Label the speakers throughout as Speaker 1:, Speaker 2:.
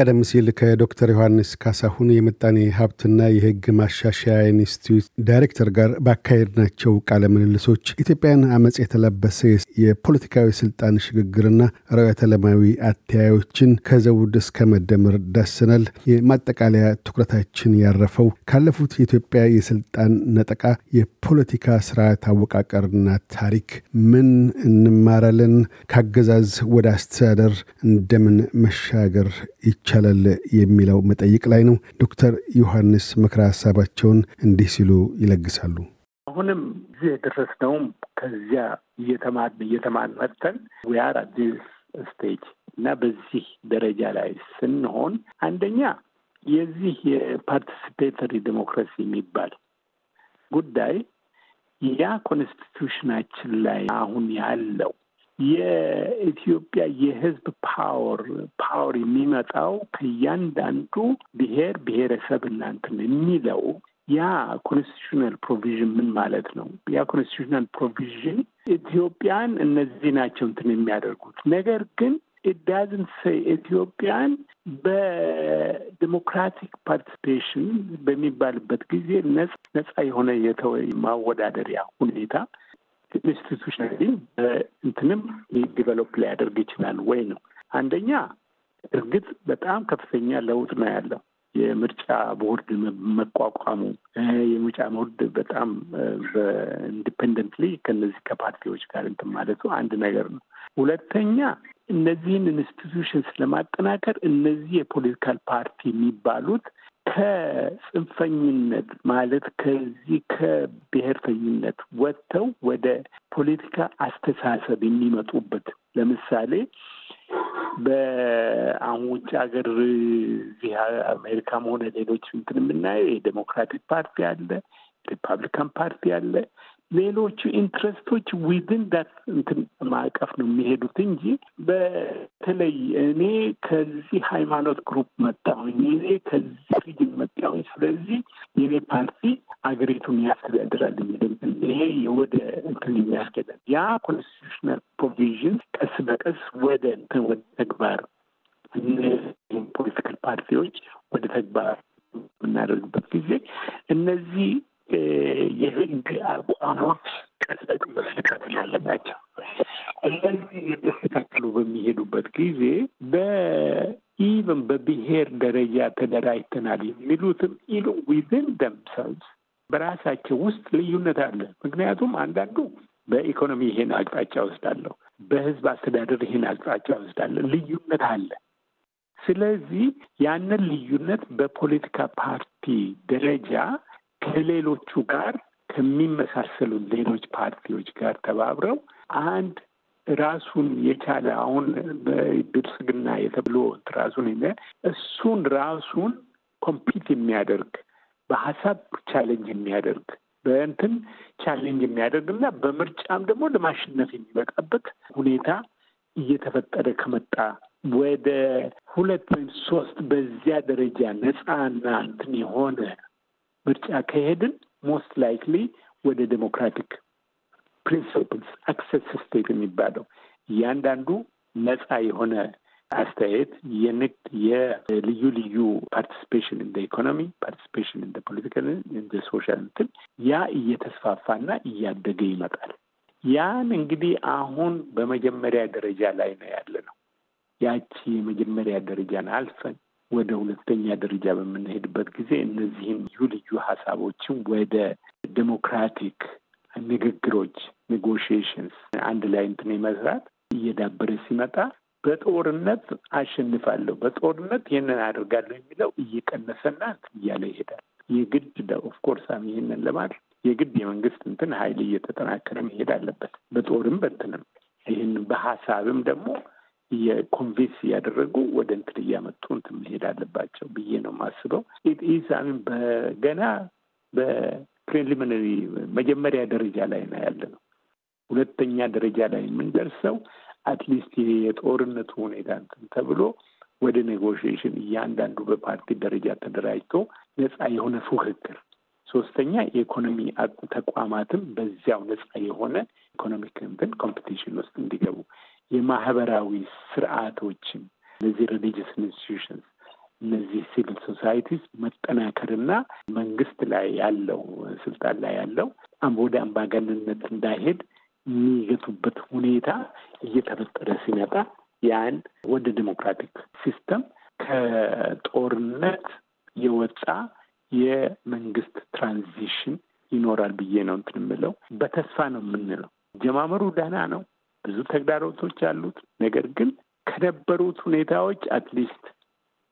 Speaker 1: ቀደም ሲል ከዶክተር ዮሐንስ ካሳሁን የምጣኔ ሀብትና የሕግ ማሻሻያ ኢንስቲትዩት ዳይሬክተር ጋር ባካሄድናቸው ቃለ ምልልሶች ኢትዮጵያን አመፅ የተላበሰ የፖለቲካዊ ስልጣን ሽግግርና ርዕዮተ ዓለማዊ አተያዮችን ከዘውድ እስከ መደመር ዳስናል። የማጠቃለያ ትኩረታችን ያረፈው ካለፉት የኢትዮጵያ የስልጣን ነጠቃ የፖለቲካ ስርዓት አወቃቀርና ታሪክ ምን እንማራለን? ካገዛዝ ወደ አስተዳደር እንደምን መሻገር ይቻላል የሚለው መጠይቅ ላይ ነው። ዶክተር ዮሐንስ ምክረ ሀሳባቸውን እንዲህ ሲሉ ይለግሳሉ።
Speaker 2: አሁንም እዚህ የደረስነውም ከዚያ እየተማርን እየተማርን መጥተን we are at this stage እና በዚህ ደረጃ ላይ ስንሆን አንደኛ የዚህ የ participatory democracy የሚባል ጉዳይ ያ constitution ኣችን ላይ አሁን ያለው የኢትዮጵያ የሕዝብ power power የሚመጣው ከእያንዳንዱ ብሔር ብሔረሰብ እናንትን የሚለው ያ constitutional provision ምን ማለት ነው? ያ constitutional provision ኢትዮጵያን እነዚህ ናቸው እንትን የሚያደርጉት ነገር ግን it doesn't say ኢትዮጵያን በ democratic participation በሚባልበት ጊዜ ነጻ የሆነ ማወዳደሪያ ሁኔታ institutionally እንትንም develop ሊያደርግ ይችላል ወይ ነው። አንደኛ እርግጥ በጣም ከፍተኛ ለውጥ ነው ያለው የምርጫ ቦርድ መቋቋሙ የምርጫ ቦርድ በጣም በ independently ከነዚህ ከፓርቲዎች ጋር እንትን ማለቱ አንድ ነገር ነው። ሁለተኛ እነዚህን institutions ለማጠናከር እነዚህ የ political party የሚባሉት ከጽንፈኝነት ማለት ከዚህ ከብሔርተኝነት ወጥተው ወደ ፖለቲካ አስተሳሰብ የሚመጡበት ለምሳሌ በአሁን ውጭ ሀገር እዚህ አሜሪካም ሆነ ሌሎች እንትን የምናየው የ Democratic Party አለ፣ Republican Party አለ። ሌሎቹ interest ኦች within that እንትን ማዕቀፍ ነው የሚሄዱት እንጂ በተለይ እኔ ከዚህ ሃይማኖት group መጣሁኝ፣ እኔ ከዚህ region መጣሁኝ፣ ስለዚህ የኔ ፓርቲ አገሪቱን ያስተዳድራል የሚል ይሄ ወደ እንትን የሚያስገዳል ያ constitutional provision ቀስ በቀስ ወደ እንትን ወደ ተግባር political ፓርቲዎች ወደ ተግባር የምናደርግበት ጊዜ እነዚህ የህግ አቋሞች በቀስ መስተካከል ያለባቸው እነዚህ የተስተካከሉ በሚሄዱበት ጊዜ በ even በብሔር ደረጃ ተደራጅተናል የሚሉትም ኢሉ ዊዝን ደምሰልቭስ በራሳቸው ውስጥ ልዩነት አለ። ምክንያቱም አንዳንዱ በኢኮኖሚ ይሄን አቅጣጫ ወስዳለሁ፣ በህዝብ አስተዳደር ይሄን አቅጣጫ ወስዳለሁ፣ ልዩነት አለ። ስለዚህ ያንን ልዩነት በፖለቲካ ፓርቲ ደረጃ ከሌሎቹ ጋር ከሚመሳሰሉ ሌሎች ፓርቲዎች ጋር ተባብረው አንድ ራሱን የቻለ አሁን በብልጽግና የተብሎ ራሱን እሱን ራሱን compete የሚያደርግ በሀሳብ challenge የሚያደርግ በእንትን challenge የሚያደርግ እና በምርጫም ደግሞ ለማሸነፍ የሚበቃበት ሁኔታ እየተፈጠረ ከመጣ ወደ ሁለት ወይም ሶስት በዚያ ደረጃ ነፃና እንትን የሆነ ምርጫ ከሄድን most likely ወደ democratic principles access state የሚባለው እያንዳንዱ ነፃ የሆነ አስተያየት የንግድ የልዩ ልዩ participation እንደ ኢኮኖሚ participation እንደ political እንደ social እንትን ያ እየተስፋፋና እያደገ ይመጣል። ያን እንግዲህ አሁን በመጀመሪያ ደረጃ ላይ ነው ያለ ነው። ያቺ የመጀመሪያ ደረጃን አልፈን ወደ ሁለተኛ ደረጃ በምንሄድበት ጊዜ እነዚህን ልዩ ልዩ ሀሳቦችን ወደ ዴሞክራቲክ ንግግሮች negotiations አንድ ላይ እንትን መስራት እየዳበረ ሲመጣ በጦርነት አሸንፋለሁ፣ በጦርነት ይህንን አደርጋለሁ የሚለው እየቀነሰና እንትን እያለ ይሄዳል። የግድ of course ይህንን ለማድረግ የግድ የመንግስት እንትን ኃይል እየተጠናከረ መሄድ አለበት። በጦርም በእንትንም ይህን በሀሳብም ደግሞ የ convince እያደረጉ ወደ እንትን እያመጡ እንትን መሄድ አለባቸው ብዬ ነው የማስበው። ይሄ አሁን ገና በ preliminary መጀመሪያ ደረጃ ላይ ነው ያለ ነው። ሁለተኛ ደረጃ ላይ የምንደርሰው at least የጦርነቱ ሁኔታ እንትን ተብሎ ወደ negotiation እያንዳንዱ በፓርቲ ደረጃ ተደራጅቶ ነጻ የሆነ ፉክክር ሶስተኛ የኢኮኖሚ ተቋማትም በዚያው ነጻ የሆነ economic እንትን competition ውስጥ እንዲገቡ የማህበራዊ ስርዓቶችም እነዚህ religious institutions እነዚህ civil societies መጠናከርና መንግስት ላይ ያለው ስልጣን ላይ ያለው ወደ አምባገንነት እንዳይሄድ የሚገቱበት ሁኔታ እየተፈጠረ ሲመጣ ያን ወደ democratic system ከጦርነት የወጣ የመንግስት transition ይኖራል ብዬ ነው እንትን የምለው። በተስፋ ነው የምንለው። ጀማመሩ ደህና ነው፣ ብዙ ተግዳሮቶች አሉት። ነገር ግን ከነበሩት ሁኔታዎች at least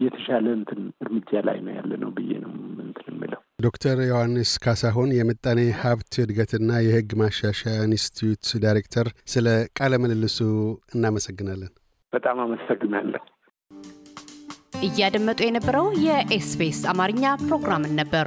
Speaker 2: የተሻለ እንትን እርምጃ ላይ ነው ያለ ነው ብዬ ነው እንትን የምለው።
Speaker 1: ዶክተር ዮሐንስ ካሳሁን የምጣኔ ሀብት እድገትና የህግ ማሻሻያ ኢንስቲትዩት ዳይሬክተር፣ ስለ ቃለ ምልልሱ እናመሰግናለን።
Speaker 2: በጣም አመሰግናለሁ።
Speaker 3: እያደመጡ የነበረው የኤስቢኤስ አማርኛ ፕሮግራምን ነበር።